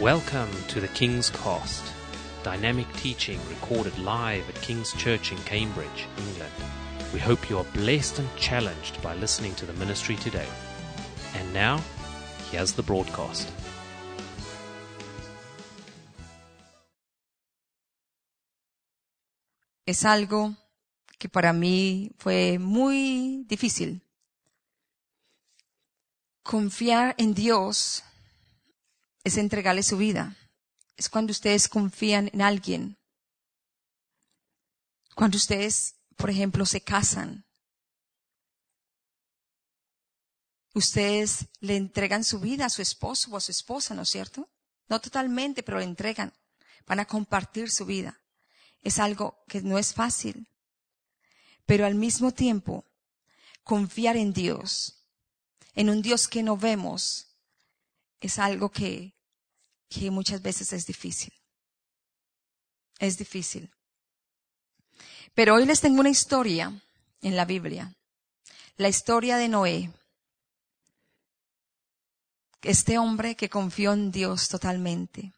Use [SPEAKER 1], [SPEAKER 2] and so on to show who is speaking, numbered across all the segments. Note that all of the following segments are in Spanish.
[SPEAKER 1] Welcome to the King's Cast, dynamic teaching recorded live at King's Church in Cambridge, England. We hope you are blessed and challenged by listening to the ministry today. And now, here's the broadcast.
[SPEAKER 2] es algo que para mí fue muy difícil. Confiar en Dios es entregarle su vida. Es cuando ustedes confían en alguien. Cuando ustedes, por ejemplo, se casan. Ustedes le entregan su vida a su esposo o a su esposa, ¿no es cierto? No totalmente, pero le entregan. Van a compartir su vida es algo que no es fácil. Pero al mismo tiempo, confiar en Dios, en un Dios que no vemos, es algo que, que muchas veces es difícil. Es difícil. Pero hoy les tengo una historia en la Biblia. La historia de Noé. Este hombre que confió en Dios totalmente.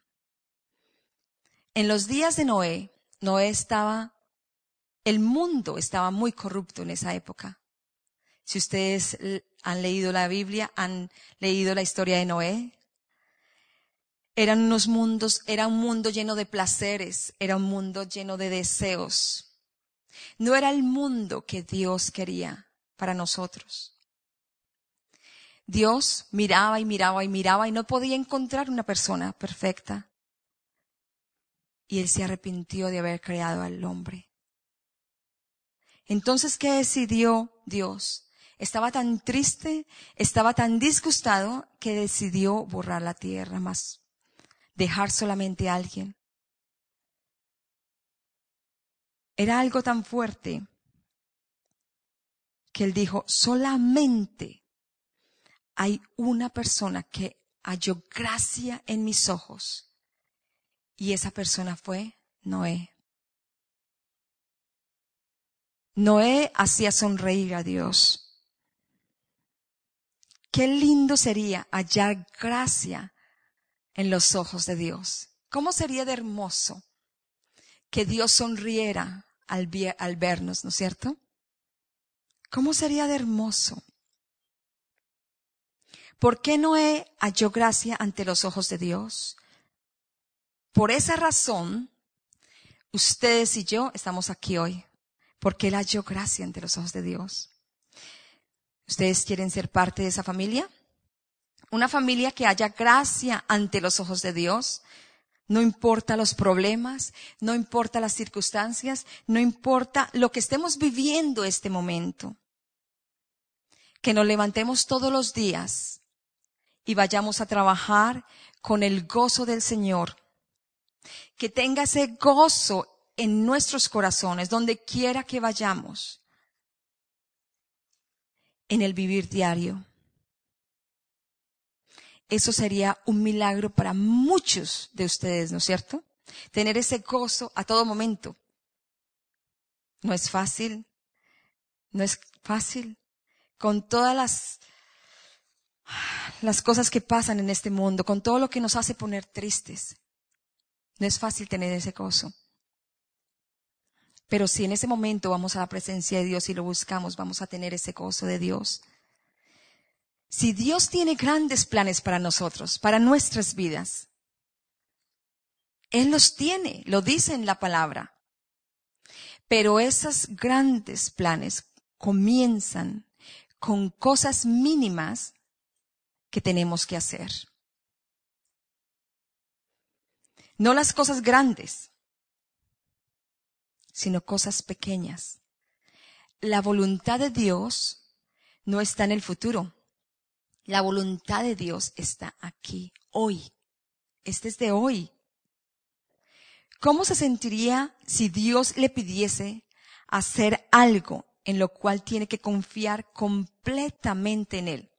[SPEAKER 2] En los días de Noé, Noé estaba, el mundo estaba muy corrupto en esa época. Si ustedes han leído la Biblia, han leído la historia de Noé, eran unos mundos, era un mundo lleno de placeres, era un mundo lleno de deseos. No era el mundo que Dios quería para nosotros. Dios miraba y miraba y miraba y no podía encontrar una persona perfecta y él se arrepintió de haber creado al hombre. Entonces, ¿qué decidió Dios? Estaba tan triste, estaba tan disgustado que decidió borrar la tierra más, dejar solamente a alguien. Era algo tan fuerte que él dijo, solamente hay una persona que halló gracia en mis ojos y esa persona fue Noé. Noé hacía sonreír a Dios. Qué lindo sería hallar gracia en los ojos de Dios. ¿Cómo sería de hermoso que Dios sonriera al, vernos, ¿no es cierto? ¿Cómo sería de hermoso? ¿Por qué Noé halló gracia ante los ojos de Dios? Por esa razón, ustedes y yo estamos aquí hoy, porque Él halló gracia ante los ojos de Dios. ¿Ustedes quieren ser parte de esa familia? Una familia que haya gracia ante los ojos de Dios. No importa los problemas, no importa las circunstancias, no importa lo que estemos viviendo este momento. Que nos levantemos todos los días y vayamos a trabajar con el gozo del Señor que tenga ese gozo en nuestros corazones, donde quiera que vayamos, en el vivir diario. Eso sería un milagro para muchos de ustedes, ¿no es cierto? Tener ese gozo a todo momento. No es fácil, no es fácil. Con todas las, las cosas que pasan en este mundo, con todo lo que nos hace poner tristes. No es fácil tener ese gozo. Pero si en ese momento vamos a la presencia de Dios y lo buscamos, vamos a tener ese gozo de Dios. Si Dios tiene grandes planes para nosotros, para nuestras vidas, Él los tiene, lo dice en la palabra. Pero esos grandes planes comienzan con cosas mínimas que tenemos que hacer. No las cosas grandes, sino cosas pequeñas. La voluntad de Dios no está en el futuro. La voluntad de Dios está aquí, hoy. Este es de hoy. ¿Cómo se sentiría si Dios le pidiese hacer algo en lo cual tiene que confiar completamente en Él?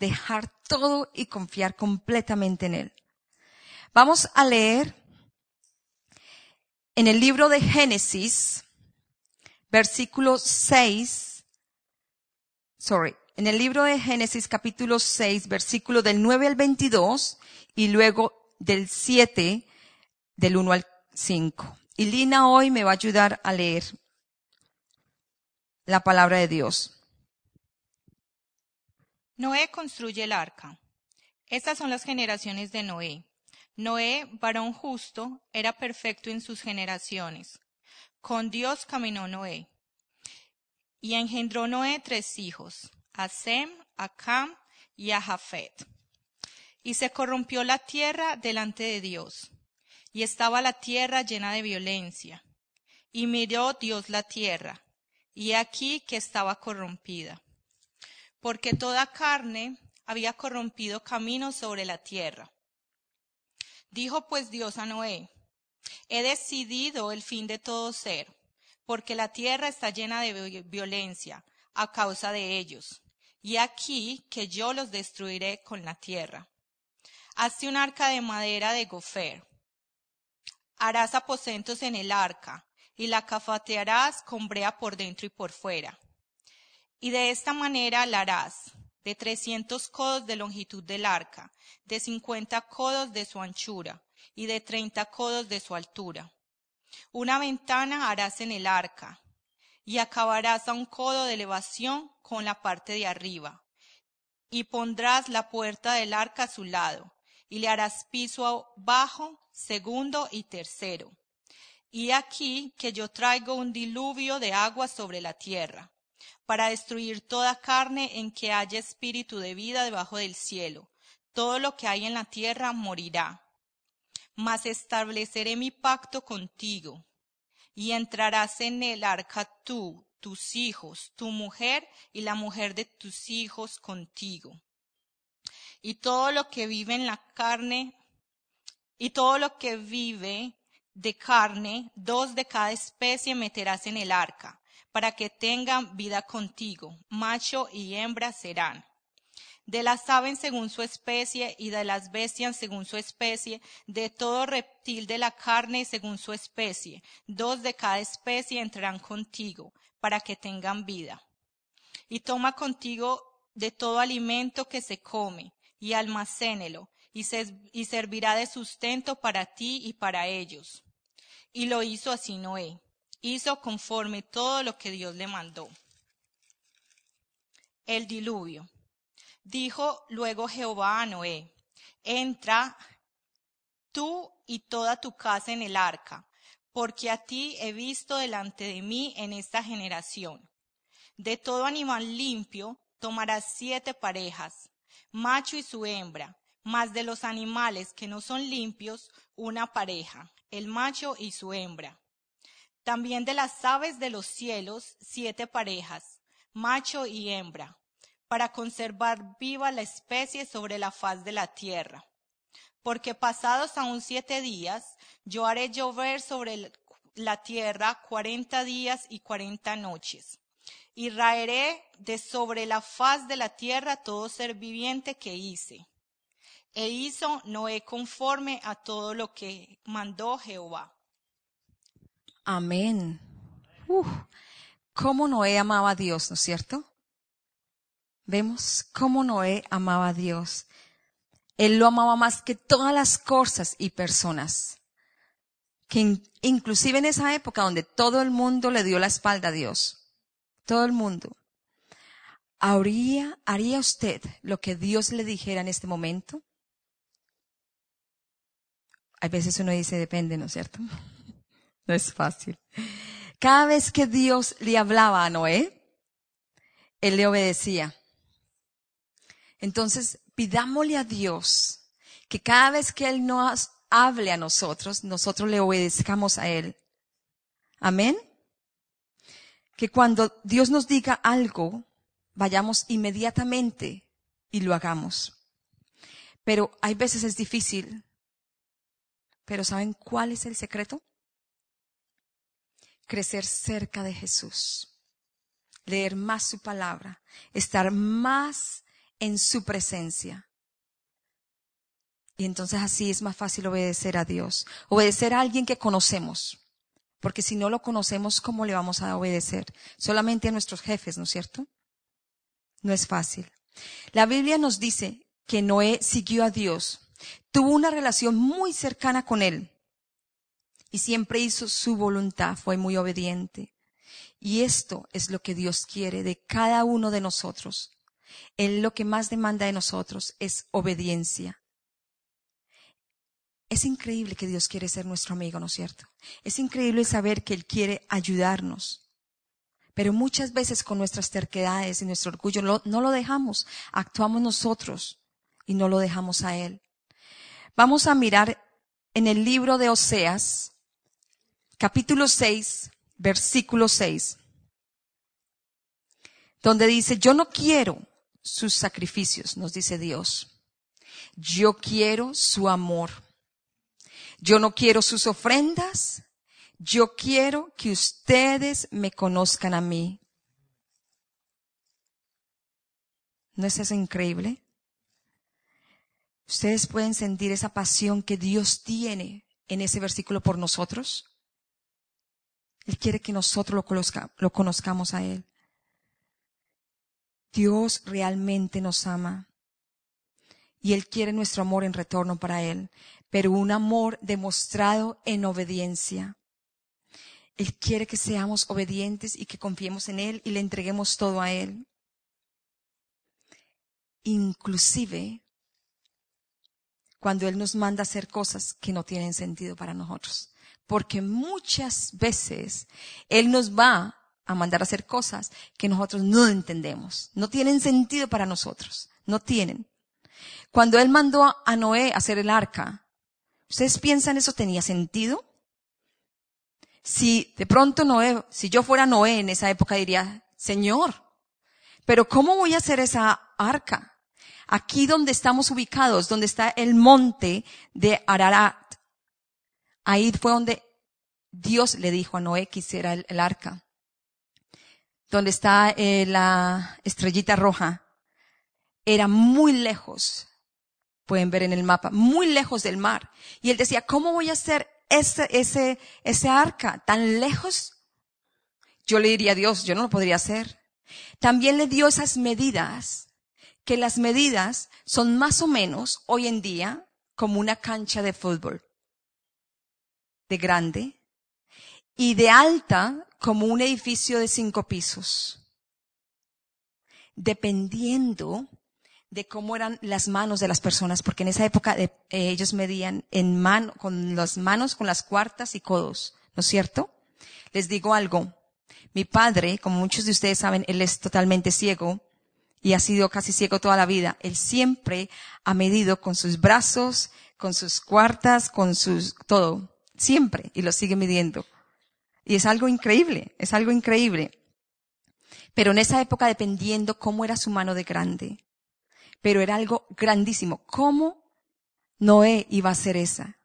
[SPEAKER 2] Dejar todo y confiar completamente en Él. Vamos a leer en el libro de Génesis, versículo 6, sorry, en el libro de Génesis capítulo 6, versículo del 9 al 22 y luego del 7 del 1 al 5. Y Lina hoy me va a ayudar a leer la palabra de Dios.
[SPEAKER 3] Noé construye el arca. Estas son las generaciones de Noé. Noé, varón justo, era perfecto en sus generaciones. Con Dios caminó Noé. Y engendró Noé tres hijos, a Sem, a Cam y a. Y se corrompió la tierra delante de Dios, y estaba la tierra llena de violencia. Y miró Dios la tierra, y aquí que estaba corrompida, porque toda carne había corrompido camino sobre la tierra. Dijo pues Dios a Noé, he decidido el fin de todo ser, porque la tierra está llena de violencia a causa de ellos, y aquí que yo los destruiré con la tierra. Hazte un arca de madera de gofer. Harás aposentos en el arca, y la cafatearás con brea por dentro y por fuera. Y de esta manera la harás, de trescientos codos de longitud del arca, de cincuenta codos de su anchura, y de treinta codos de su altura. Una ventana harás en el arca, y acabarás a un codo de elevación con la parte de arriba, y pondrás la puerta del arca a su lado, y le harás piso bajo, segundo y tercero. Y aquí que yo traigo un diluvio de agua sobre la tierra, para destruir toda carne en que haya espíritu de vida debajo del cielo. Todo lo que hay en la tierra morirá. Mas estableceré mi pacto contigo, y entrarás en el arca tú, tus hijos, tu mujer y la mujer de tus hijos contigo. Y todo lo que vive en la carne, y todo lo que vive de carne, dos de cada especie meterás en el arca, para que tengan vida contigo, macho y hembra serán. De las aves según su especie y de las bestias según su especie, de todo reptil de la carne según su especie, dos de cada especie entrarán contigo, para que tengan vida. Y toma contigo de todo alimento que se come, y almacénelo, y, y servirá de sustento para ti y para ellos y lo hizo así Noé. Hizo conforme todo lo que Dios le mandó. El diluvio. Dijo luego Jehová a Noé, entra tú y toda tu casa en el arca, porque a ti he visto delante de mí en esta generación. De todo animal limpio tomarás siete parejas, macho y su hembra, mas de los animales que no son limpios, una pareja el macho y su hembra. También de las aves de los cielos, siete parejas, macho y hembra, para conservar viva la especie sobre la faz de la tierra. Porque pasados aún siete días, yo haré llover sobre la tierra cuarenta días y cuarenta noches. Y raeré de sobre la faz de la tierra todo ser viviente que hice e hizo Noé conforme a todo lo que mandó Jehová.
[SPEAKER 2] Amén. Uf, cómo Noé amaba a Dios, ¿no es cierto? Vemos cómo Noé amaba a Dios. Él lo amaba más que todas las cosas y personas. Que inclusive en esa época donde todo el mundo le dio la espalda a Dios. Todo el mundo. ¿Haría, ¿Haría usted lo que Dios le dijera en este momento? A veces uno dice, depende, ¿no es cierto? No es fácil. Cada vez que Dios le hablaba a Noé, él le obedecía. Entonces, pidámosle a Dios que cada vez que Él nos hable a nosotros, nosotros le obedezcamos a Él. Amén. Que cuando Dios nos diga algo, vayamos inmediatamente y lo hagamos. Pero hay veces es difícil pero ¿saben cuál es el secreto? Crecer cerca de Jesús, leer más su palabra, estar más en su presencia. Y entonces así es más fácil obedecer a Dios, obedecer a alguien que conocemos. Porque si no lo conocemos, ¿cómo le vamos a obedecer? Solamente a nuestros jefes, ¿no es cierto? No es fácil. La Biblia nos dice que Noé siguió a Dios, tuvo una relación muy cercana con Él y siempre hizo su voluntad, fue muy obediente. Y esto es lo que Dios quiere de cada uno de nosotros. Él lo que más demanda de nosotros es obediencia. Es increíble que Dios quiere ser nuestro amigo, ¿no es cierto? Es increíble saber que Él quiere ayudarnos. Pero muchas veces con nuestras terquedades y nuestro orgullo no lo dejamos, actuamos nosotros y no lo dejamos a Él. Vamos a mirar en el libro de Oseas, capítulo 6, versículo 6, donde dice, yo no quiero sus sacrificios, nos dice Dios. Yo quiero su amor. Yo no quiero sus ofrendas, yo quiero que ustedes me conozcan a mí. ¿No es eso increíble? Ustedes pueden sentir esa pasión que Dios tiene en ese versículo por nosotros. Él quiere que nosotros lo, lo conozcamos a Él. Dios realmente nos ama y Él quiere nuestro amor en retorno para Él, pero un amor demostrado en obediencia. Él quiere que seamos obedientes y que confiemos en Él y le entreguemos todo a Él. Inclusive cuando Él nos manda hacer cosas que no tienen sentido para nosotros. Porque muchas veces Él nos va a mandar a hacer cosas que nosotros no entendemos. No tienen sentido para nosotros. No tienen. Cuando Él mandó a Noé a hacer el arca, ¿ustedes piensan eso tenía sentido? Si de pronto Noé, si yo fuera Noé en esa época diría, Señor, pero ¿cómo voy a hacer esa arca? Aquí donde estamos ubicados, donde está el monte de Ararat, ahí fue donde Dios le dijo a Noé que hiciera el, arca. Donde está eh, la estrellita roja, era muy lejos, pueden ver en el mapa, muy lejos del mar. Y él decía, ¿cómo voy a hacer ese, ese, ese arca tan lejos? Yo le diría a Dios, yo no lo podría hacer. También le dio esas medidas, que las medidas son más o menos hoy en día como una cancha de fútbol, de grande, y de alta como un edificio de cinco pisos. Dependiendo de cómo eran las manos de las personas, porque en esa época eh, ellos medían en mano, con las manos, con las cuartas y codos, ¿no es cierto? Les digo algo. Mi padre, como muchos de ustedes saben, él es totalmente ciego y ha sido casi ciego toda la vida. Él siempre ha medido con sus brazos, con sus cuartas, con sus, todo. Siempre. Y lo sigue midiendo. Y es algo increíble, es algo increíble. Pero en esa época dependiendo cómo era su mano de grande pero era algo grandísimo. ¿Cómo Noé iba a hacer esa?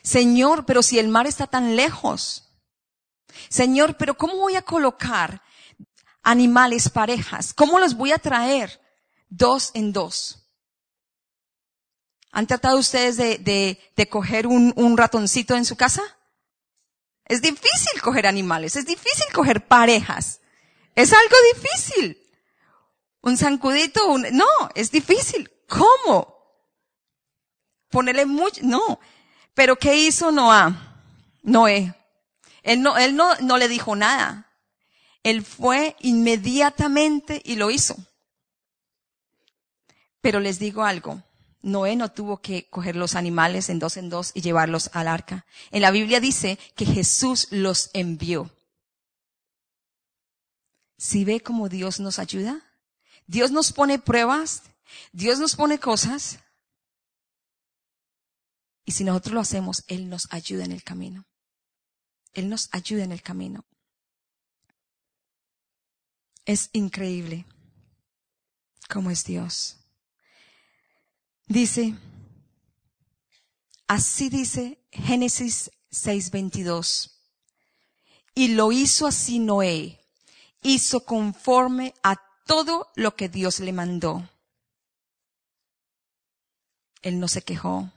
[SPEAKER 2] Señor, pero si el mar está tan lejos. Señor, pero ¿cómo voy a colocar animales parejas? ¿Cómo los voy a traer dos en dos? ¿Han tratado ustedes de, de, de coger un, un ratoncito en su casa? Es difícil coger animales, es difícil coger parejas. Es algo difícil. Un zancudito, un... no, es difícil. ¿Cómo? Ponerle mucho, no. Pero ¿qué hizo Noah? Noé. Él no, él no, no le dijo nada. Él fue inmediatamente y lo hizo. Pero les digo algo. Noé no tuvo que coger los animales en dos en dos y llevarlos al arca. En la Biblia dice que Jesús los envió. ¿Si ve cómo Dios nos ayuda? Dios nos pone pruebas, Dios nos pone cosas. Y si nosotros lo hacemos, Él nos ayuda en el camino. Él nos ayuda en el camino. Es increíble cómo es Dios. Dice, así dice Génesis 6:22. Y lo hizo así Noé, hizo conforme a todo lo que Dios le mandó. Él no se quejó.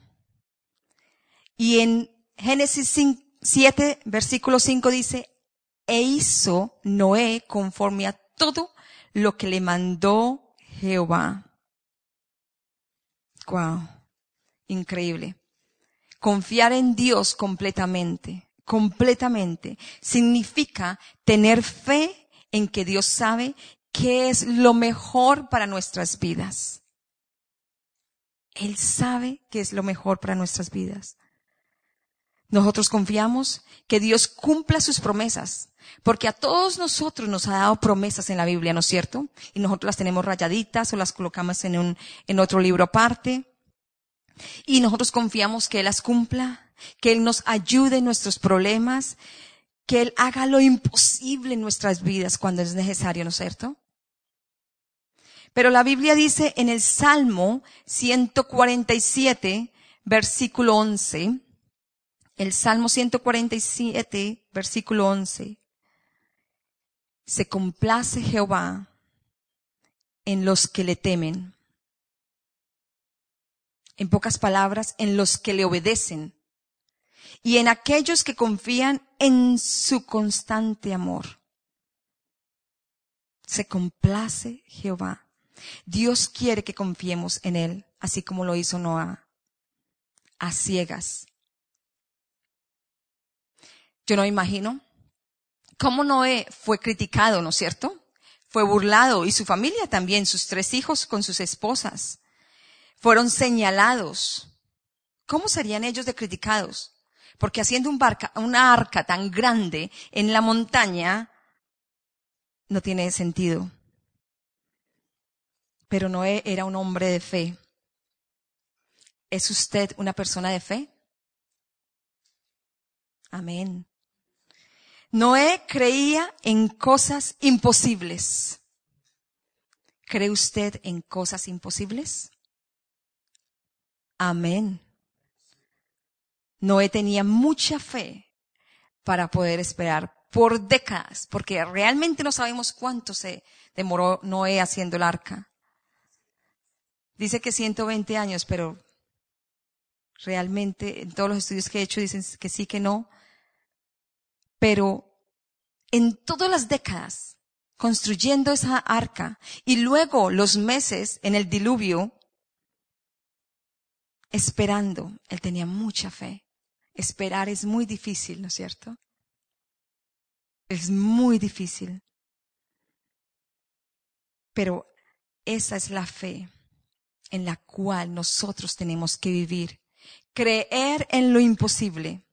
[SPEAKER 2] Y en Génesis 7, versículo 5 dice, e hizo Noé conforme a todo lo que le mandó Jehová. Wow. Increíble. Confiar en Dios completamente, completamente, significa tener fe en que Dios sabe qué es lo mejor para nuestras vidas. Él sabe qué es lo mejor para nuestras vidas. Nosotros confiamos que Dios cumpla sus promesas, porque a todos nosotros nos ha dado promesas en la Biblia, ¿no es cierto? Y nosotros las tenemos rayaditas o las colocamos en un, en otro libro aparte. Y nosotros confiamos que Él las cumpla, que Él nos ayude en nuestros problemas, que Él haga lo imposible en nuestras vidas cuando es necesario, ¿no es cierto? Pero la Biblia dice en el Salmo 147, versículo 11, el Salmo 147, versículo 11, se complace Jehová en los que le temen. En pocas palabras, en los que le obedecen y en aquellos que confían en su constante amor. Se complace Jehová Dios quiere que confiemos en Él, así como lo hizo Noah, a ciegas. Yo no imagino cómo Noé fue criticado, ¿no es cierto? Fue burlado y su familia también, sus tres hijos con sus esposas. Fueron señalados. ¿Cómo serían ellos de criticados? Porque haciendo un barca, una arca tan grande en la montaña no tiene sentido pero Noé era un hombre de fe. ¿Es usted una persona de fe? Amén. Noé creía en cosas imposibles. ¿Cree usted en cosas imposibles? Amén. Noé tenía mucha fe para poder esperar por décadas, porque realmente no sabemos cuánto se demoró Noé haciendo el arca. Dice que 120 años, pero realmente en todos los estudios que he hecho dicen que sí, que no. Pero en todas las décadas, construyendo esa arca y luego los meses en el diluvio, esperando, él tenía mucha fe. Esperar es muy difícil, ¿no es cierto? Es muy difícil. Pero esa es la fe en la cual nosotros tenemos que vivir. Creer en lo imposible.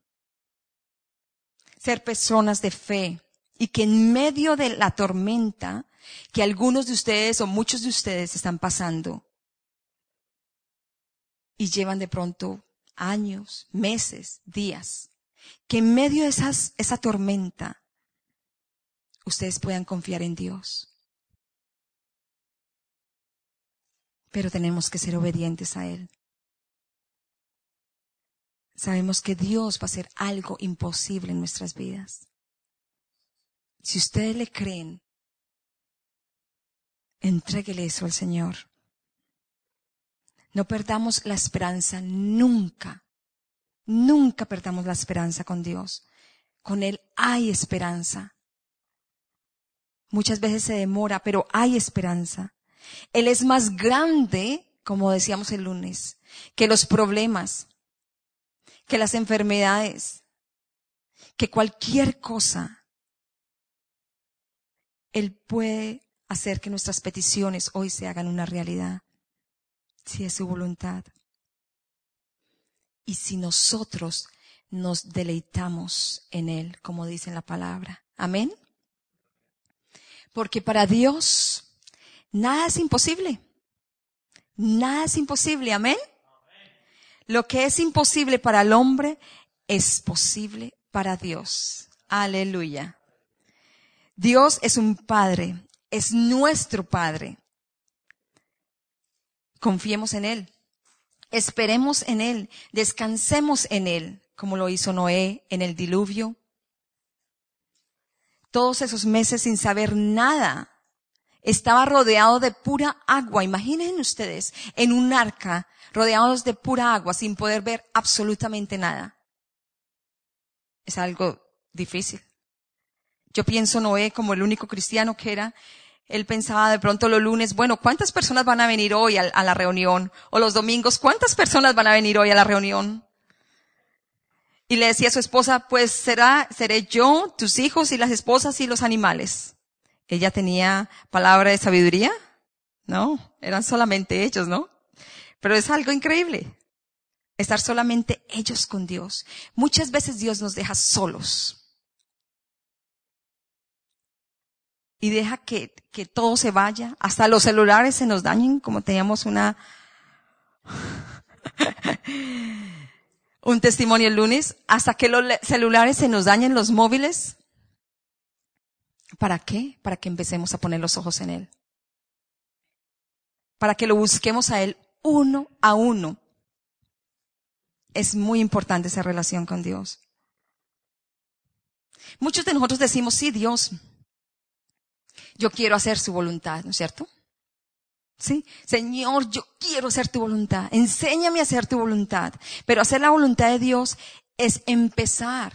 [SPEAKER 2] Ser personas de fe y que en medio de la tormenta que algunos de ustedes o muchos de ustedes están pasando y llevan de pronto años, meses, días, que en medio de esas, esa tormenta ustedes puedan confiar en Dios pero tenemos que ser obedientes a Él. Sabemos que Dios va a hacer algo imposible en nuestras vidas. Si ustedes le creen, entréguele eso al Señor. No perdamos la esperanza nunca. Nunca perdamos la esperanza con Dios. Con Él hay esperanza. Muchas veces se demora, pero hay esperanza. Él es más grande, como decíamos el lunes, que los problemas, que las enfermedades, que cualquier cosa. Él puede hacer que nuestras peticiones hoy se hagan una realidad, si es su voluntad. Y si nosotros nos deleitamos en Él, como dice la palabra. Amén. Porque para Dios Nada es imposible. Nada es imposible. Amén. Lo que es imposible para el hombre es posible para Dios. Aleluya. Dios es un Padre, es nuestro Padre. Confiemos en Él, esperemos en Él, descansemos en Él, como lo hizo Noé en el diluvio. Todos esos meses sin saber nada estaba rodeado de pura agua. Imaginen ustedes en un arca rodeados de pura agua sin poder ver absolutamente nada. Es algo difícil. Yo pienso Noé como el único cristiano que era, él pensaba de pronto los lunes, bueno, ¿cuántas personas van a venir hoy a, la reunión? O los domingos, ¿cuántas personas van a venir hoy a la reunión? Y le decía a su esposa, pues será, seré yo, tus hijos y las esposas y los animales. Ella tenía palabra de sabiduría. No, eran solamente ellos, ¿no? Pero es algo increíble. Estar solamente ellos con Dios. Muchas veces Dios nos deja solos. Y deja que, que todo se vaya. Hasta los celulares se nos dañen, como teníamos una, un testimonio el lunes, hasta que los celulares se nos dañen los móviles. ¿Para qué? Para que empecemos a poner los ojos en Él. Para que lo busquemos a Él uno a uno. Es muy importante esa relación con Dios. Muchos de nosotros decimos, sí, Dios, yo quiero hacer su voluntad, ¿no es cierto? Sí, Señor, yo quiero hacer tu voluntad. Enséñame a hacer tu voluntad. Pero hacer la voluntad de Dios es empezar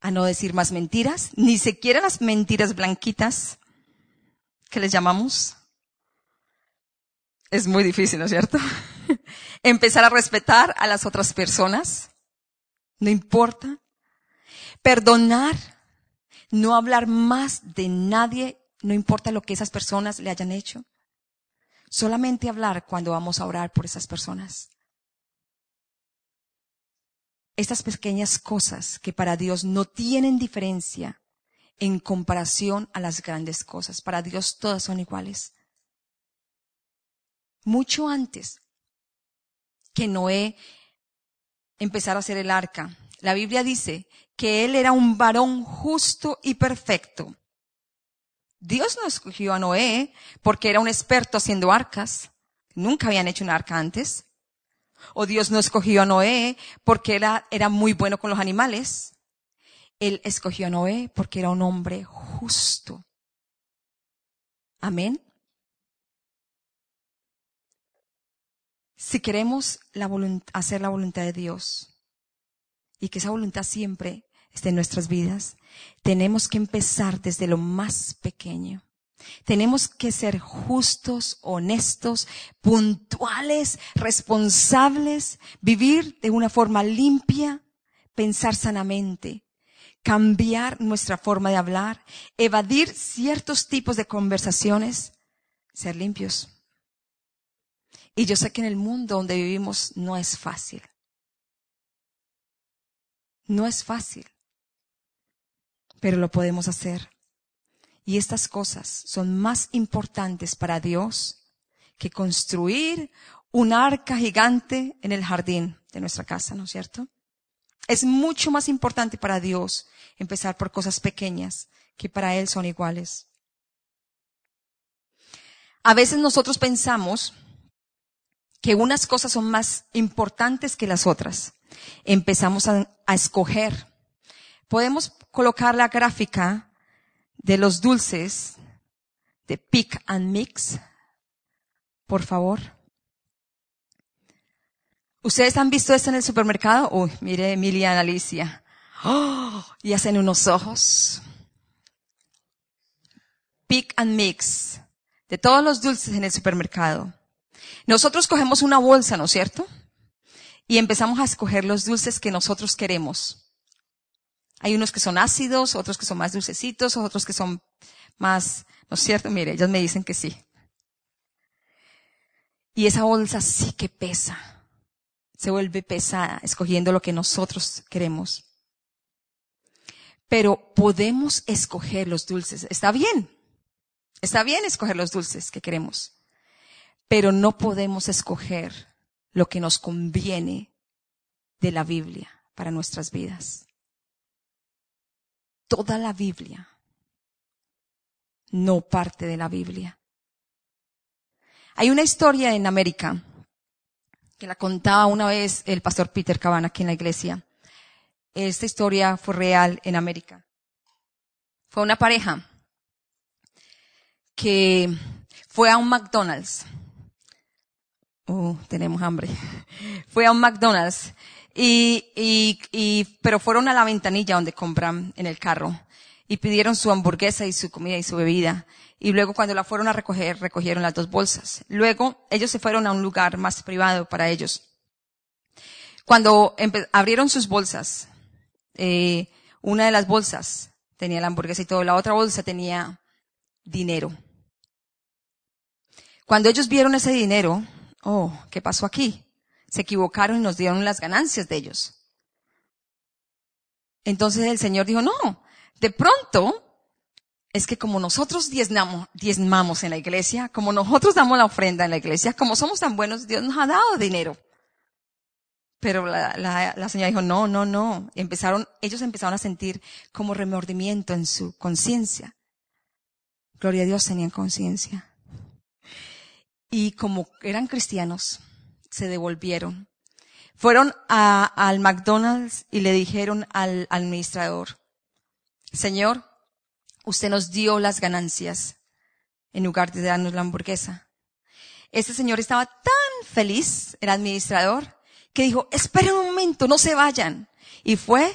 [SPEAKER 2] a no decir más mentiras, ni siquiera las mentiras blanquitas que les llamamos. Es muy difícil, ¿no es cierto? empezar a respetar a las otras personas. No importa. Perdonar. No hablar más de nadie, no importa lo que esas personas le hayan hecho. Solamente hablar cuando vamos a orar por esas personas. Estas pequeñas cosas que para Dios no tienen diferencia en comparación a las grandes cosas. Para Dios todas son iguales. Mucho antes que Noé empezara a hacer el arca, la Biblia dice que él era un varón justo y perfecto, Dios no escogió a Noé porque era un experto haciendo arcas. Nunca habían hecho un arca antes. O Dios no escogió a Noé porque era, era muy bueno con los animales. Él escogió a Noé porque era un hombre justo. Amén. Si queremos hacer la voluntad de Dios y que esa voluntad siempre en nuestras vidas, tenemos que empezar desde lo más pequeño. Tenemos que ser justos, honestos, puntuales, responsables, vivir de una forma limpia, pensar sanamente, cambiar nuestra forma de hablar, evadir ciertos tipos de conversaciones, ser limpios. Y yo sé que en el mundo donde vivimos no es fácil. No es fácil pero lo podemos hacer. Y estas cosas son más importantes para Dios que construir un arca gigante en el jardín de nuestra casa, ¿no es cierto? Es mucho más importante para Dios empezar por cosas pequeñas que para Él son iguales. A veces nosotros pensamos que unas cosas son más importantes que las otras. Empezamos a, escoger podemos colocar la gráfica de los dulces de Pick and Mix, por favor. ¿Ustedes han visto esto en el supermercado? Uy, mire Emilia Alicia. Oh, y hacen unos ojos. Pick and Mix. De todos los dulces en el supermercado. Nosotros cogemos una bolsa, ¿no es cierto? Y empezamos a escoger los dulces que nosotros queremos. Hay unos que son ácidos, otros que son más dulcecitos, otros que son más, ¿no es cierto? Mire, ellos me dicen que sí. Y esa bolsa sí que pesa. Se vuelve pesada, escogiendo lo que nosotros queremos. Pero podemos escoger los dulces. Está bien. Está bien escoger los dulces que queremos. Pero no podemos escoger lo que nos conviene de la Biblia para nuestras vidas toda la Biblia, no parte de la Biblia. Hay una historia en América que la contaba una vez el pastor Peter Cabana aquí en la iglesia. Esta historia fue real en América. Fue una pareja que fue a un McDonald's. Oh, tenemos hambre. Fue a un McDonald's y, y, y, pero fueron a la ventanilla donde compran en el carro. y pidieron su hamburguesa y su comida y su bebida. Y luego cuando la fueron a recoger, recogieron las dos bolsas. Luego ellos se fueron a un lugar más privado para ellos. Cuando abrieron sus bolsas, eh, una de las bolsas tenía la hamburguesa y todo, la otra bolsa tenía dinero. Cuando ellos vieron ese dinero, oh, ¿qué pasó aquí? Se equivocaron y nos dieron las ganancias de ellos. Entonces el Señor dijo, no, de pronto es que como nosotros diezmamos, en la iglesia, como nosotros damos la ofrenda en la iglesia, como somos tan buenos, Dios nos ha dado dinero. Pero la, la, señora dijo, no, no, no. Empezaron, ellos empezaron a sentir como remordimiento en su conciencia. Gloria a Dios, tenían conciencia. Y como eran cristianos, se devolvieron. Fueron a, al McDonald's y le dijeron al administrador, Señor, usted nos dio las ganancias en lugar de darnos la hamburguesa. Este señor estaba tan feliz, el administrador, que dijo, esperen un momento, no se vayan. Y fue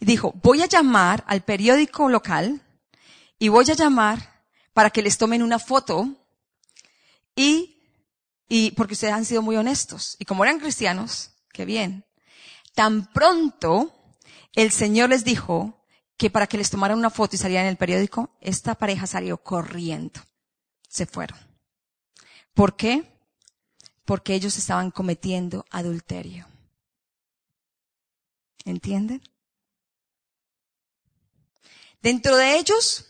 [SPEAKER 2] y dijo, voy a llamar al periódico local y voy a llamar para que les tomen una foto y, y porque ustedes han sido muy honestos. Y como eran cristianos, qué bien. Tan pronto el Señor les dijo que para que les tomaran una foto y salieran en el periódico, esta pareja salió corriendo. Se fueron. ¿Por qué? porque ellos estaban cometiendo adulterio. ¿Entienden? Dentro de ellos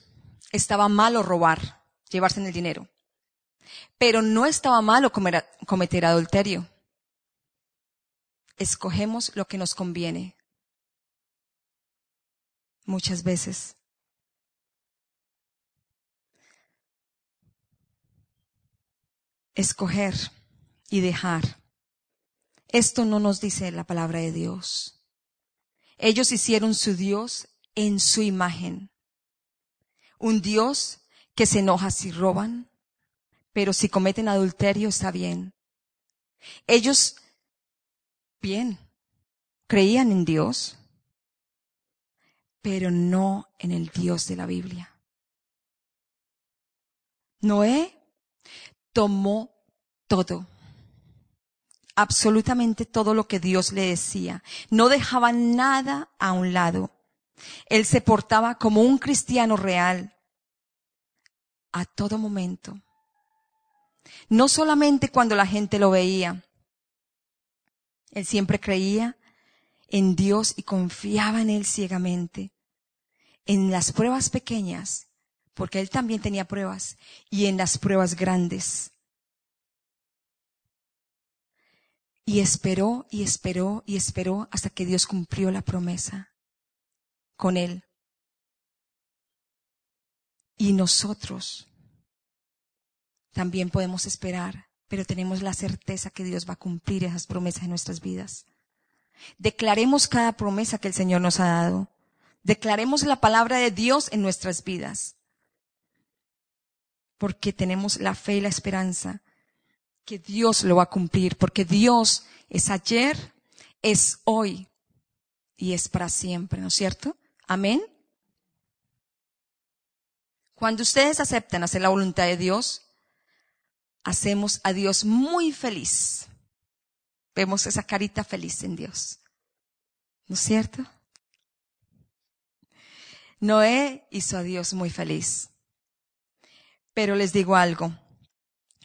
[SPEAKER 2] estaba malo robar, llevarse en el dinero. Pero no estaba malo cometer adulterio. Escogemos lo que nos conviene. Muchas veces. Escoger y dejar. Esto no nos dice la palabra de Dios. Ellos hicieron su Dios en su imagen. Un Dios que se enoja si roban, pero si cometen adulterio está bien. Ellos, bien, creían en Dios, pero no en el Dios de la Biblia. Noé tomó todo absolutamente todo lo que Dios le decía. No dejaba nada a un lado. Él se portaba como un cristiano real a todo momento. No solamente cuando la gente lo veía. Él siempre creía en Dios y confiaba en Él ciegamente. En las pruebas pequeñas, porque Él también tenía pruebas, y en las pruebas grandes. Y esperó y esperó y esperó hasta que Dios cumplió la promesa con él. Y nosotros también podemos esperar, pero tenemos la certeza que Dios va a cumplir esas promesas en nuestras vidas. Declaremos cada promesa que el Señor nos ha dado. Declaremos la palabra de Dios en nuestras vidas. Porque tenemos la fe y la esperanza que Dios lo va a cumplir, porque Dios es ayer, es hoy y es para siempre, ¿no es cierto? Amén. Cuando ustedes aceptan hacer la voluntad de Dios, hacemos a Dios muy feliz. Vemos esa carita feliz en Dios. ¿No es cierto? Noé hizo a Dios muy feliz. Pero les digo algo,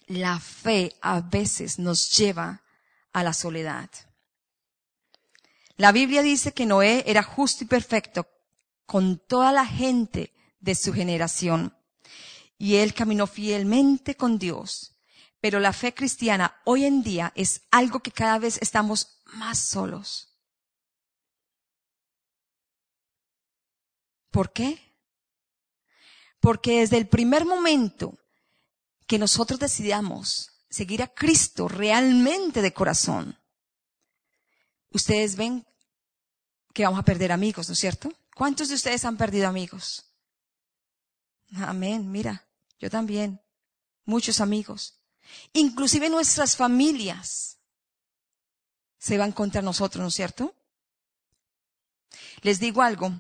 [SPEAKER 2] la fe a veces nos lleva a la soledad. La Biblia dice que Noé era justo y perfecto con toda la gente de su generación y él caminó fielmente con Dios. Pero la fe cristiana hoy en día es algo que cada vez estamos más solos. ¿Por qué? Porque desde el primer momento que nosotros decidamos seguir a Cristo realmente de corazón, ustedes ven que vamos a perder amigos, ¿no es cierto? ¿Cuántos de ustedes han perdido amigos? Amén, mira, yo también, muchos amigos. Inclusive nuestras familias se van contra nosotros, ¿no es cierto? Les digo algo,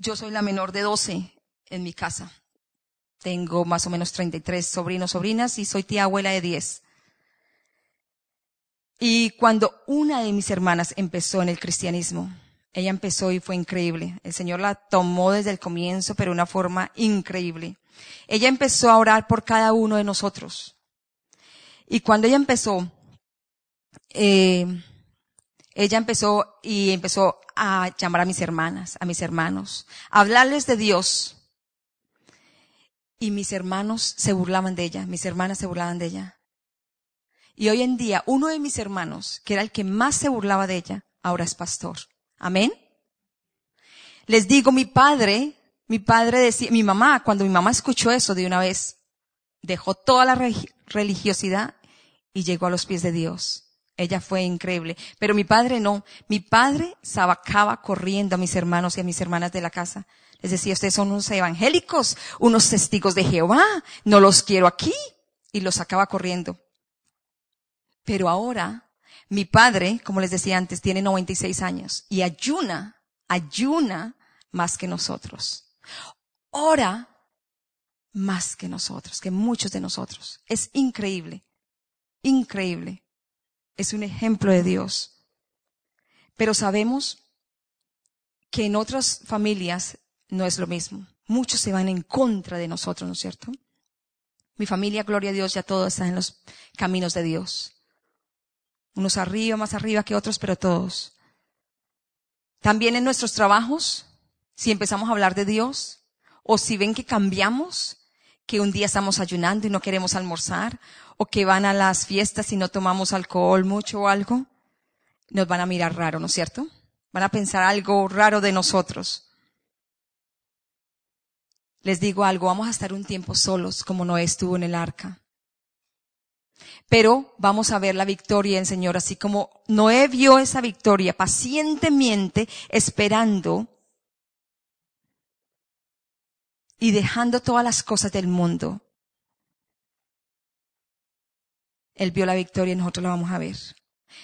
[SPEAKER 2] Yo soy la menor de 12 en mi casa. Tengo más o menos 33 sobrinos, sobrinas y soy tía abuela de 10. Y cuando una de mis hermanas empezó en el cristianismo, ella empezó y fue increíble. El Señor la tomó desde el comienzo, pero de una forma increíble. Ella empezó a orar por cada uno de nosotros. Y cuando ella empezó, eh, ella empezó y empezó a llamar a mis hermanas, a mis hermanos, a hablarles de Dios. Y mis hermanos se burlaban de ella, mis hermanas se burlaban de ella. Y hoy en día, uno de mis hermanos, que era el que más se burlaba de ella, ahora es pastor. Amén. Les digo, mi padre, mi padre decía, mi mamá, cuando mi mamá escuchó eso de una vez, dejó toda la religiosidad y llegó a los pies de Dios. Ella fue increíble. Pero mi padre no. Mi padre sabacaba corriendo a mis hermanos y a mis hermanas de la casa. Les decía, ustedes son unos evangélicos, unos testigos de Jehová, no los quiero aquí. Y los sacaba corriendo. Pero ahora, mi padre, como les decía antes, tiene 96 años y ayuna, ayuna más que nosotros. Ora más que nosotros, que muchos de nosotros. Es increíble, increíble es un ejemplo de Dios. Pero sabemos que en otras familias no es lo mismo. Muchos se van en contra de nosotros, ¿no es cierto? Mi familia, gloria a Dios, ya todos están en los caminos de Dios. Unos arriba, más arriba que otros, pero todos. También en nuestros trabajos, si empezamos a hablar de Dios, o si ven que cambiamos, que un día estamos ayunando y no queremos almorzar, o que van a las fiestas y no tomamos alcohol mucho o algo, nos van a mirar raro, ¿no es cierto? Van a pensar algo raro de nosotros. Les digo algo, vamos a estar un tiempo solos como Noé estuvo en el arca. Pero vamos a ver la victoria del Señor, así como Noé vio esa victoria pacientemente esperando y dejando todas las cosas del mundo. Él vio la victoria y nosotros la vamos a ver.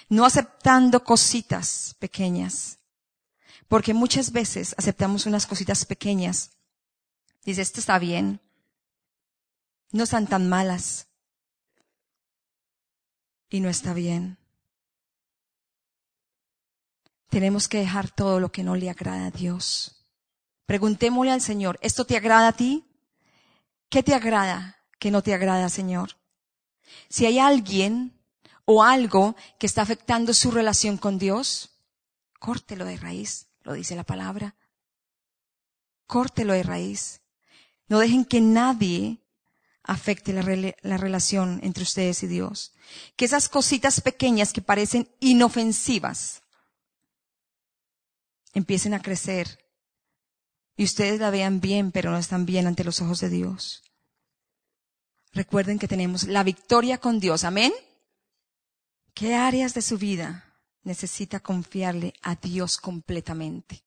[SPEAKER 2] No aceptando cositas pequeñas. Porque muchas veces aceptamos unas cositas pequeñas. Dice, esto está bien. No están tan malas. Y no está bien. Tenemos que dejar todo lo que no le agrada a Dios. Preguntémosle al Señor, ¿esto te agrada a ti? ¿Qué te agrada que no te agrada, Señor? Si hay alguien o algo que está afectando su relación con Dios, córtelo de raíz, lo dice la palabra. Córtelo de raíz. No dejen que nadie afecte la, la, relación entre ustedes y Dios. Que esas cositas pequeñas que parecen inofensivas empiecen a crecer y ustedes la vean bien, pero no están bien ante los ojos de Dios. Recuerden que tenemos la victoria con Dios. Amén. ¿Qué áreas de su vida necesita confiarle a Dios completamente?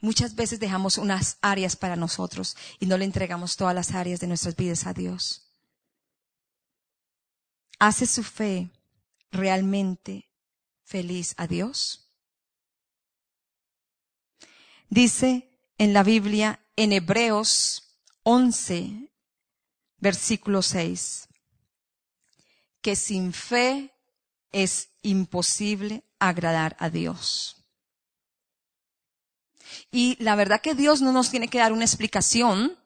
[SPEAKER 2] Muchas veces dejamos unas áreas para nosotros y no le entregamos todas las áreas de nuestras vidas a Dios. ¿Hace su fe realmente feliz a Dios? Dice en la Biblia, en Hebreos 11, versículo 6, que sin fe es imposible agradar a Dios. Y la verdad que Dios no nos tiene que dar una explicación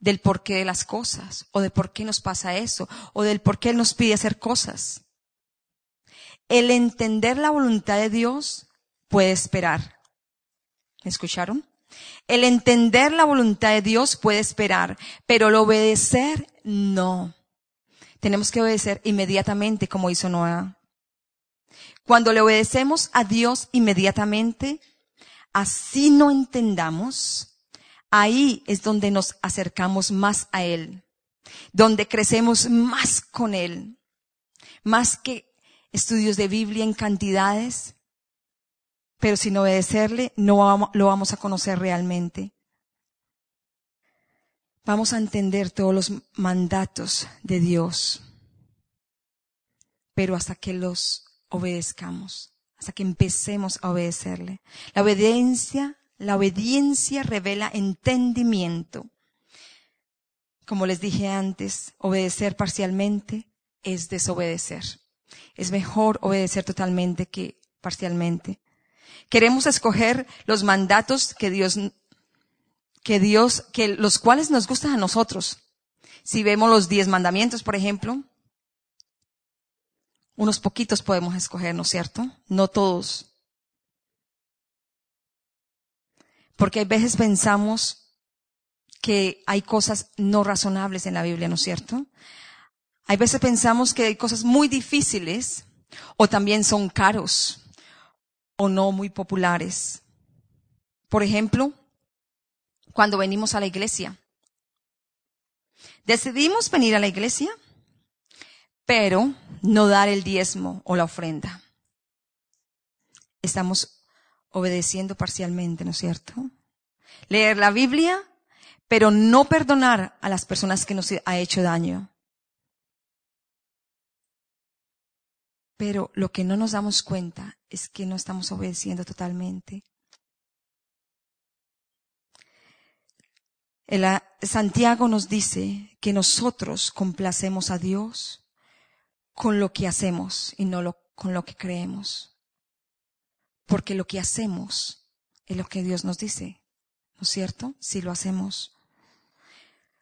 [SPEAKER 2] del porqué de las cosas, o de por qué nos pasa eso, o del por qué Él nos pide hacer cosas. El entender la voluntad de Dios puede esperar. ¿Me escucharon? El entender la voluntad de Dios puede esperar, pero el obedecer no. Tenemos que obedecer inmediatamente como hizo Noah. Cuando le obedecemos a Dios inmediatamente, así no entendamos, ahí es donde nos acercamos más a Él, donde crecemos más con Él, más que estudios de Biblia en cantidades, pero sin obedecerle no lo vamos a conocer realmente. Vamos a entender todos los mandatos de Dios, pero hasta que los obedezcamos, hasta que empecemos a obedecerle. La obediencia, la obediencia revela entendimiento. Como les dije antes, obedecer parcialmente es desobedecer. Es mejor obedecer totalmente que parcialmente. Queremos escoger los mandatos que Dios, que Dios, que los cuales nos gustan a nosotros. Si vemos los diez mandamientos, por ejemplo, unos poquitos podemos escoger, ¿no es cierto? No todos. Porque a veces pensamos que hay cosas no razonables en la Biblia, ¿no es cierto? Hay veces pensamos que hay cosas muy difíciles o también son caros o no muy populares. Por ejemplo, cuando venimos a la iglesia. Decidimos venir a la iglesia, pero no dar el diezmo o la ofrenda. Estamos obedeciendo parcialmente, ¿no es cierto? Leer la Biblia, pero no perdonar a las personas que nos ha hecho daño. Pero lo que no nos damos cuenta es que no estamos obedeciendo totalmente. Santiago nos dice que nosotros complacemos a Dios con lo que hacemos y no con lo que creemos. Porque lo que hacemos es lo que Dios nos dice, ¿no es cierto? Si lo hacemos.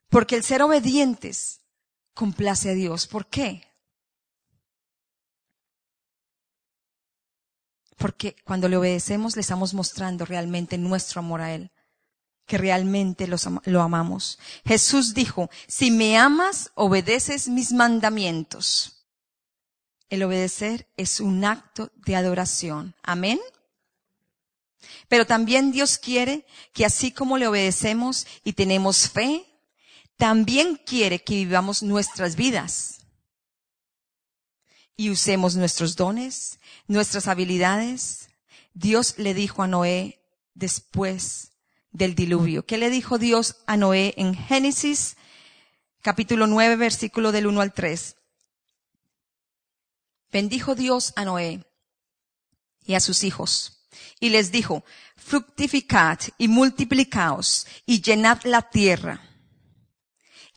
[SPEAKER 2] Porque el ser obedientes complace a Dios. ¿Por qué? Porque cuando le obedecemos le estamos mostrando realmente nuestro amor a Él, que realmente lo amamos. Jesús dijo, si me amas, obedeces mis mandamientos. El obedecer es un acto de adoración. Amén. Pero también Dios quiere que así como le obedecemos y tenemos fe, también quiere que vivamos nuestras vidas y usemos nuestros dones, nuestras habilidades. Dios le dijo a Noé después del diluvio. ¿Qué le dijo Dios a Noé en Génesis capítulo 9 versículo del 1 al 3? Bendijo Dios a Noé y a sus hijos y les dijo, fructificad y multiplicaos y llenad la tierra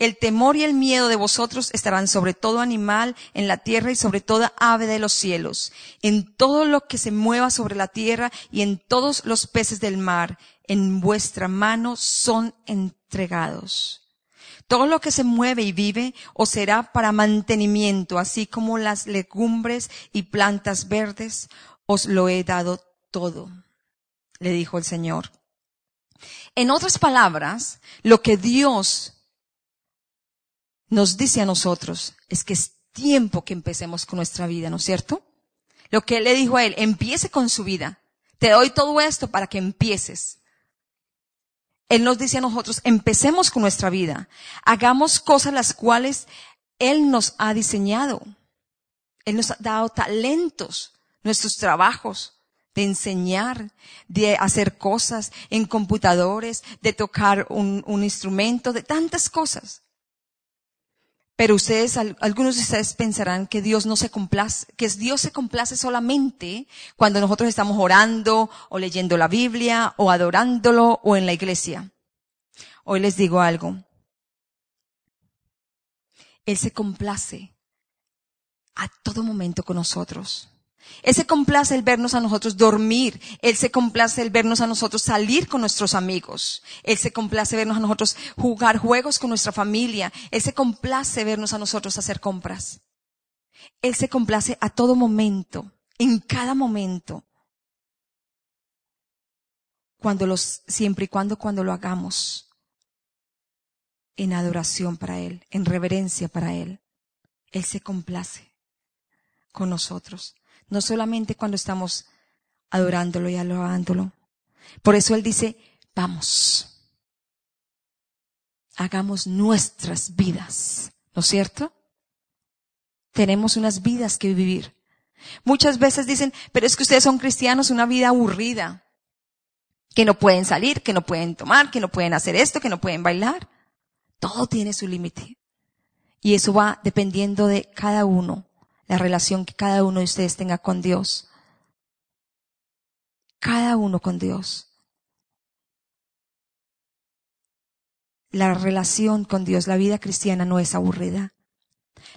[SPEAKER 2] el temor y el miedo de vosotros estarán sobre todo animal en la tierra y sobre toda ave de los cielos, en todo lo que se mueva sobre la tierra y en todos los peces del mar. En vuestra mano son entregados. Todo lo que se mueve y vive os será para mantenimiento, así como las legumbres y plantas verdes, os lo he dado todo, le dijo el Señor. En otras palabras, lo que Dios nos dice a nosotros es que es tiempo que empecemos con nuestra vida, ¿no es cierto? Lo que él le dijo a él, empiece con su vida. Te doy todo esto para que empieces. Él nos dice a nosotros, empecemos con nuestra vida. Hagamos cosas las cuales Él nos ha diseñado. Él nos ha dado talentos, nuestros trabajos, de enseñar, de hacer cosas en computadores, de tocar un, un instrumento, de tantas cosas. Pero ustedes, algunos de ustedes pensarán que Dios no se complace, que Dios se complace solamente cuando nosotros estamos orando o leyendo la Biblia o adorándolo o en la iglesia. Hoy les digo algo. Él se complace a todo momento con nosotros. Él se complace el vernos a nosotros dormir. Él se complace el vernos a nosotros salir con nuestros amigos. Él se complace vernos a nosotros jugar juegos con nuestra familia. Él se complace vernos a nosotros hacer compras. Él se complace a todo momento, en cada momento. Cuando los, siempre y cuando, cuando lo hagamos en adoración para Él, en reverencia para Él. Él se complace con nosotros no solamente cuando estamos adorándolo y alabándolo. Por eso Él dice, vamos, hagamos nuestras vidas, ¿no es cierto? Tenemos unas vidas que vivir. Muchas veces dicen, pero es que ustedes son cristianos, una vida aburrida, que no pueden salir, que no pueden tomar, que no pueden hacer esto, que no pueden bailar. Todo tiene su límite. Y eso va dependiendo de cada uno la relación que cada uno de ustedes tenga con Dios. cada uno con Dios. La relación con Dios, la vida cristiana no es aburrida.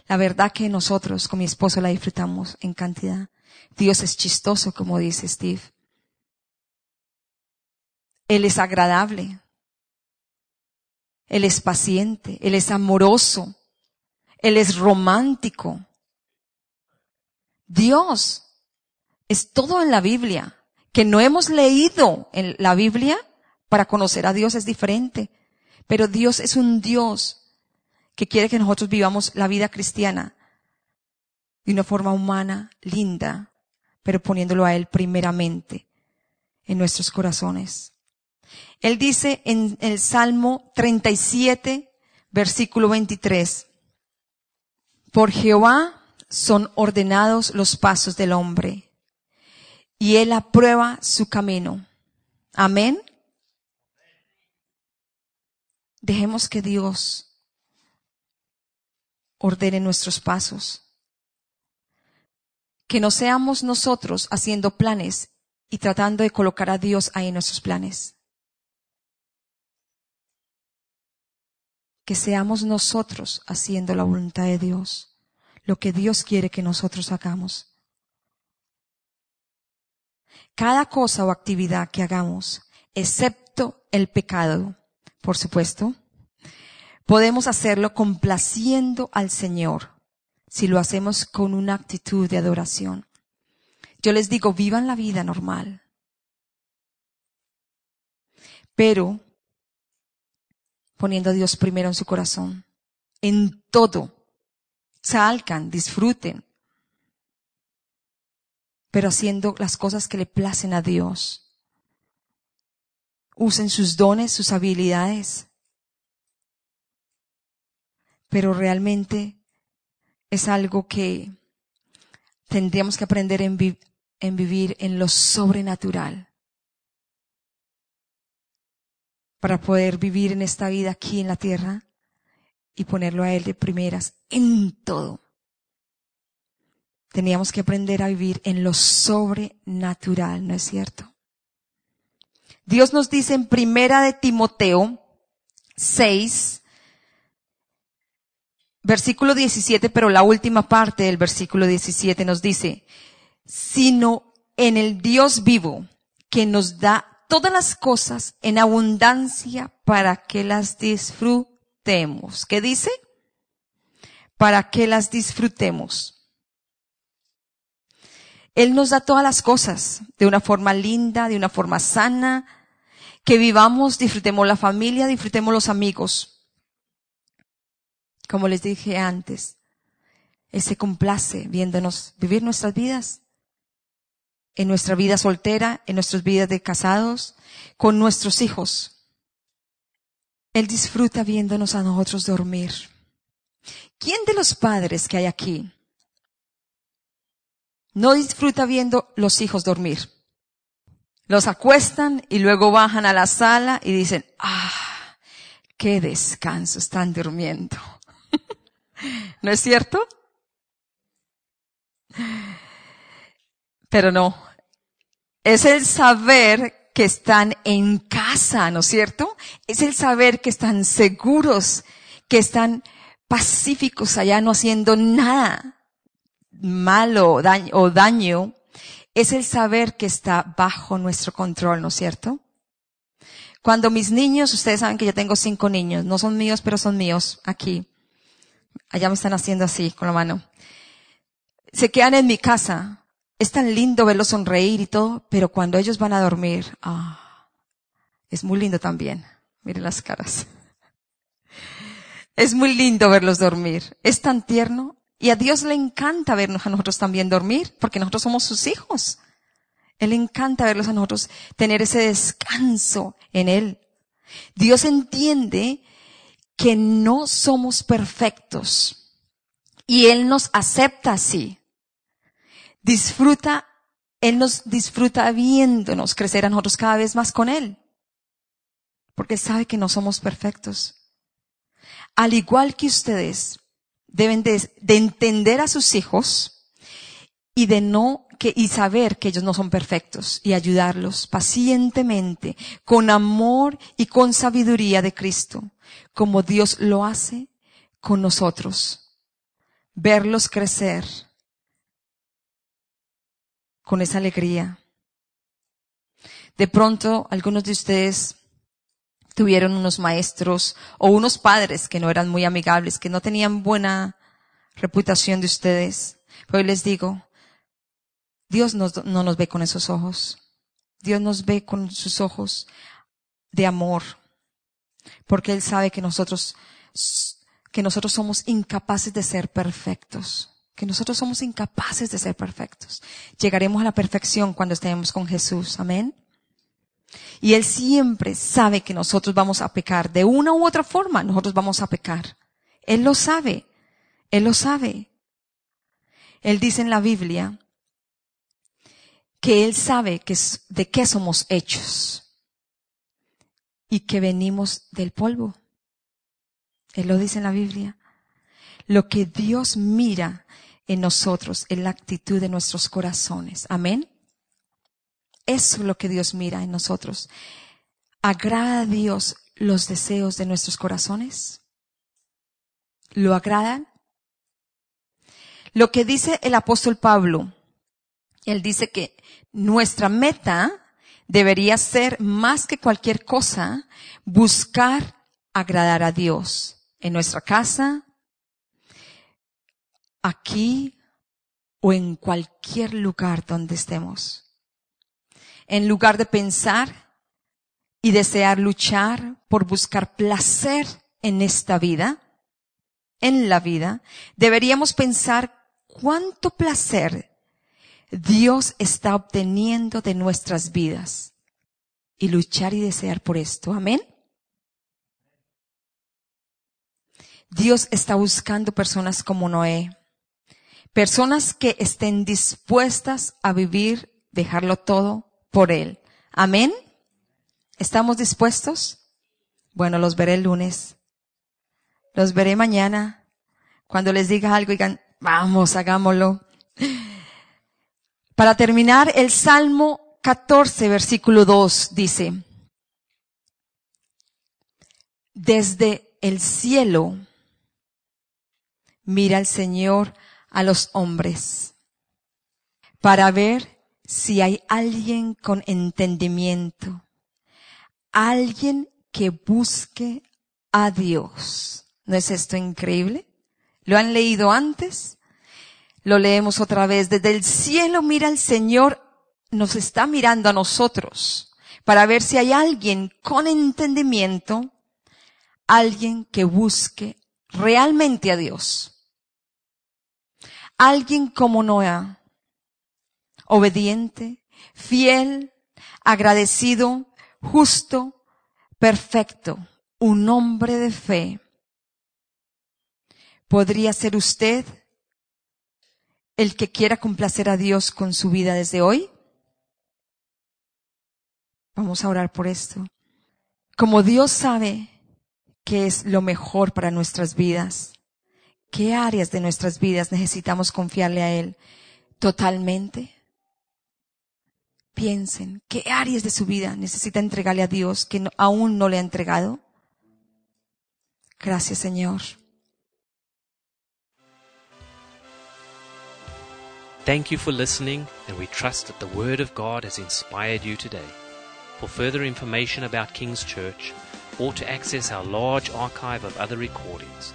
[SPEAKER 2] La verdad que nosotros con mi esposo la disfrutamos en cantidad. Dios es chistoso, como dice Steve. Él es agradable. Él es paciente. Él es amoroso. Él es romántico. Dios es todo en la Biblia. Que no hemos leído en la Biblia para conocer a Dios es diferente. Pero Dios es un Dios que quiere que nosotros vivamos la vida cristiana de una forma humana, linda, pero poniéndolo a Él primeramente en nuestros corazones. Él dice en el Salmo 37, versículo 23, por Jehová son ordenados los pasos del hombre, y Él aprueba su camino. Amén. Dejemos que Dios ordene nuestros pasos. Que no seamos nosotros haciendo planes y tratando de colocar a Dios ahí en nuestros planes. Que seamos nosotros haciendo la voluntad de Dios, lo que Dios quiere que nosotros hagamos. Cada cosa o actividad que hagamos, excepto el pecado, por supuesto, podemos hacerlo complaciendo al Señor si lo hacemos con una actitud de adoración. Yo les digo, vivan la vida normal. Pero poniendo a Dios primero en su corazón, en todo. Salgan, disfruten, pero haciendo las cosas que le placen a Dios. Usen sus dones, sus habilidades, pero realmente es algo que tendríamos que aprender en, en vivir en lo sobrenatural. Para poder vivir en esta vida aquí en la tierra y ponerlo a Él de primeras en todo. Teníamos que aprender a vivir en lo sobrenatural, ¿no es cierto? Dios nos dice en primera de Timoteo 6, versículo 17, pero la última parte del versículo 17 nos dice, sino en el Dios vivo que nos da todas las cosas en abundancia para que las disfrutemos. ¿Qué dice? Para que las disfrutemos. Él nos da todas las cosas de una forma linda, de una forma sana, que vivamos, disfrutemos la familia, disfrutemos los amigos como les dije antes, Él se complace viéndonos vivir nuestras vidas, en nuestra vida soltera, en nuestras vidas de casados, con nuestros hijos. Él disfruta viéndonos a nosotros dormir. ¿Quién de los padres que hay aquí no disfruta viendo los hijos dormir? Los acuestan y luego bajan a la sala y dicen, ah, qué descanso, están durmiendo. ¿No es cierto? Pero no. Es el saber que están en casa, ¿no es cierto? Es el saber que están seguros, que están pacíficos allá, no haciendo nada malo o daño. Es el saber que está bajo nuestro control, ¿no es cierto? Cuando mis niños, ustedes saben que yo tengo cinco niños, no son míos, pero son míos aquí. Allá me están haciendo así con la mano. Se quedan en mi casa. Es tan lindo verlos sonreír y todo, pero cuando ellos van a dormir, ah, es muy lindo también. Miren las caras. Es muy lindo verlos dormir. Es tan tierno. Y a Dios le encanta vernos a nosotros también dormir, porque nosotros somos sus hijos. Él encanta verlos a nosotros tener ese descanso en Él. Dios entiende que no somos perfectos y Él nos acepta así. Disfruta, Él nos disfruta viéndonos crecer a nosotros cada vez más con Él. Porque sabe que no somos perfectos. Al igual que ustedes deben de, de entender a sus hijos y de no que y saber que ellos no son perfectos y ayudarlos pacientemente con amor y con sabiduría de Cristo, como Dios lo hace con nosotros. Verlos crecer con esa alegría. De pronto, algunos de ustedes tuvieron unos maestros o unos padres que no eran muy amigables, que no tenían buena reputación de ustedes. Pero hoy les digo, Dios no nos ve con esos ojos. Dios nos ve con sus ojos de amor. Porque Él sabe que nosotros, que nosotros somos incapaces de ser perfectos. Que nosotros somos incapaces de ser perfectos. Llegaremos a la perfección cuando estemos con Jesús. Amén. Y Él siempre sabe que nosotros vamos a pecar. De una u otra forma, nosotros vamos a pecar. Él lo sabe. Él lo sabe. Él dice en la Biblia que Él sabe que de qué somos hechos y que venimos del polvo. Él lo dice en la Biblia. Lo que Dios mira en nosotros es la actitud de nuestros corazones. Amén. Eso es lo que Dios mira en nosotros. ¿Agrada a Dios los deseos de nuestros corazones? ¿Lo agradan? Lo que dice el apóstol Pablo, él dice que nuestra meta debería ser más que cualquier cosa buscar agradar a Dios en nuestra casa, aquí o en cualquier lugar donde estemos en lugar de pensar y desear luchar por buscar placer en esta vida, en la vida, deberíamos pensar cuánto placer Dios está obteniendo de nuestras vidas y luchar y desear por esto. Amén. Dios está buscando personas como Noé, personas que estén dispuestas a vivir, dejarlo todo por Él. Amén. ¿Estamos dispuestos? Bueno, los veré el lunes. Los veré mañana. Cuando les diga algo, digan, vamos, hagámoslo. Para terminar, el Salmo 14, versículo 2 dice, desde el cielo mira el Señor a los hombres para ver si hay alguien con entendimiento, alguien que busque a Dios. ¿No es esto increíble? ¿Lo han leído antes? Lo leemos otra vez. Desde el cielo mira el Señor, nos está mirando a nosotros para ver si hay alguien con entendimiento, alguien que busque realmente a Dios. Alguien como Noé, obediente, fiel, agradecido, justo, perfecto, un hombre de fe. ¿Podría ser usted el que quiera complacer a Dios con su vida desde hoy? Vamos a orar por esto. Como Dios sabe que es lo mejor para nuestras vidas, ¿qué áreas de nuestras vidas necesitamos confiarle a Él totalmente? Piensen, ¿qué áreas de su vida necesita entregarle a Dios que aún no le ha entregado? Gracias, Señor.
[SPEAKER 1] Thank you for listening, and we trust that the Word of God has inspired you today. For further information about King's Church, or to access our large archive of other recordings,